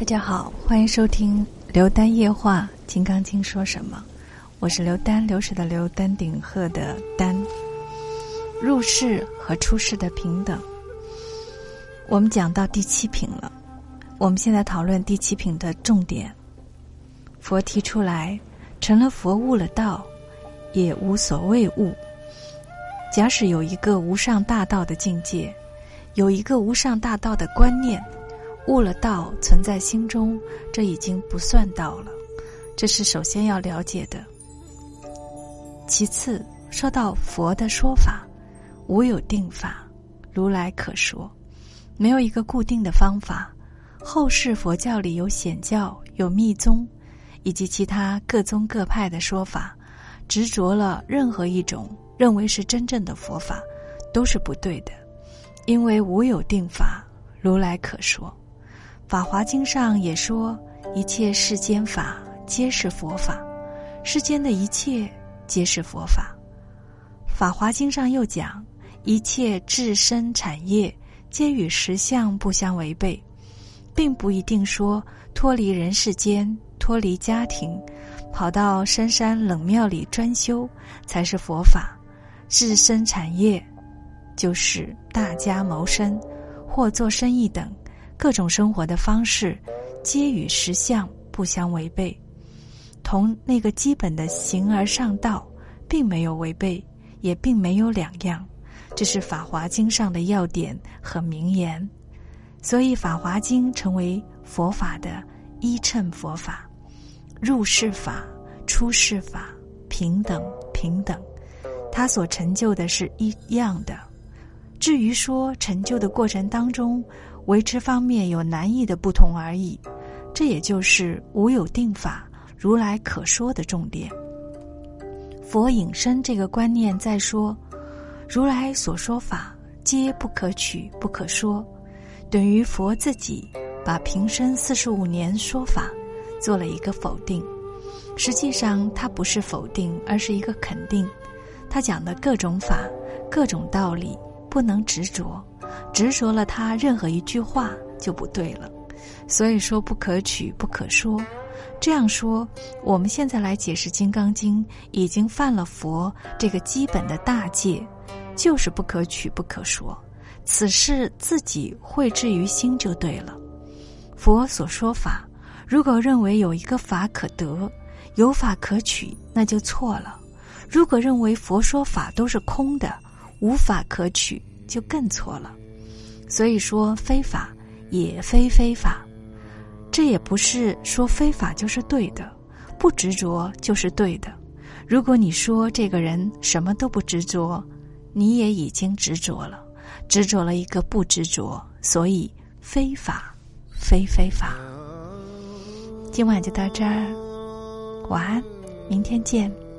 大家好，欢迎收听刘丹夜话《金刚经》说什么？我是刘丹，流水的刘，丹顶鹤的丹。入世和出世的平等，我们讲到第七品了。我们现在讨论第七品的重点。佛提出来，成了佛悟了道，也无所谓悟。假使有一个无上大道的境界，有一个无上大道的观念。悟了道存在心中，这已经不算道了。这是首先要了解的。其次，说到佛的说法，无有定法，如来可说，没有一个固定的方法。后世佛教里有显教、有密宗，以及其他各宗各派的说法，执着了任何一种，认为是真正的佛法，都是不对的，因为无有定法，如来可说。《法华经》上也说，一切世间法皆是佛法，世间的一切皆是佛法。《法华经》上又讲，一切自身产业皆与实相不相违背，并不一定说脱离人世间、脱离家庭，跑到深山冷庙里专修才是佛法。自身产业就是大家谋生或做生意等。各种生活的方式，皆与实相不相违背，同那个基本的形而上道，并没有违背，也并没有两样。这是《法华经》上的要点和名言，所以《法华经》成为佛法的依称佛法，入世法、出世法平等平等，它所成就的是一样的。至于说成就的过程当中，维持方面有难易的不同而已，这也就是无有定法，如来可说的重点。佛引申这个观念在说，如来所说法皆不可取不可说，等于佛自己把平生四十五年说法做了一个否定。实际上，它不是否定，而是一个肯定。他讲的各种法、各种道理，不能执着。执着了他任何一句话就不对了，所以说不可取不可说。这样说，我们现在来解释《金刚经》，已经犯了佛这个基本的大戒，就是不可取不可说。此事自己会置于心就对了。佛所说法，如果认为有一个法可得，有法可取，那就错了；如果认为佛说法都是空的，无法可取，就更错了。所以说非法也非非法，这也不是说非法就是对的，不执着就是对的。如果你说这个人什么都不执着，你也已经执着了，执着了一个不执着，所以非法非非法。今晚就到这儿，晚安，明天见。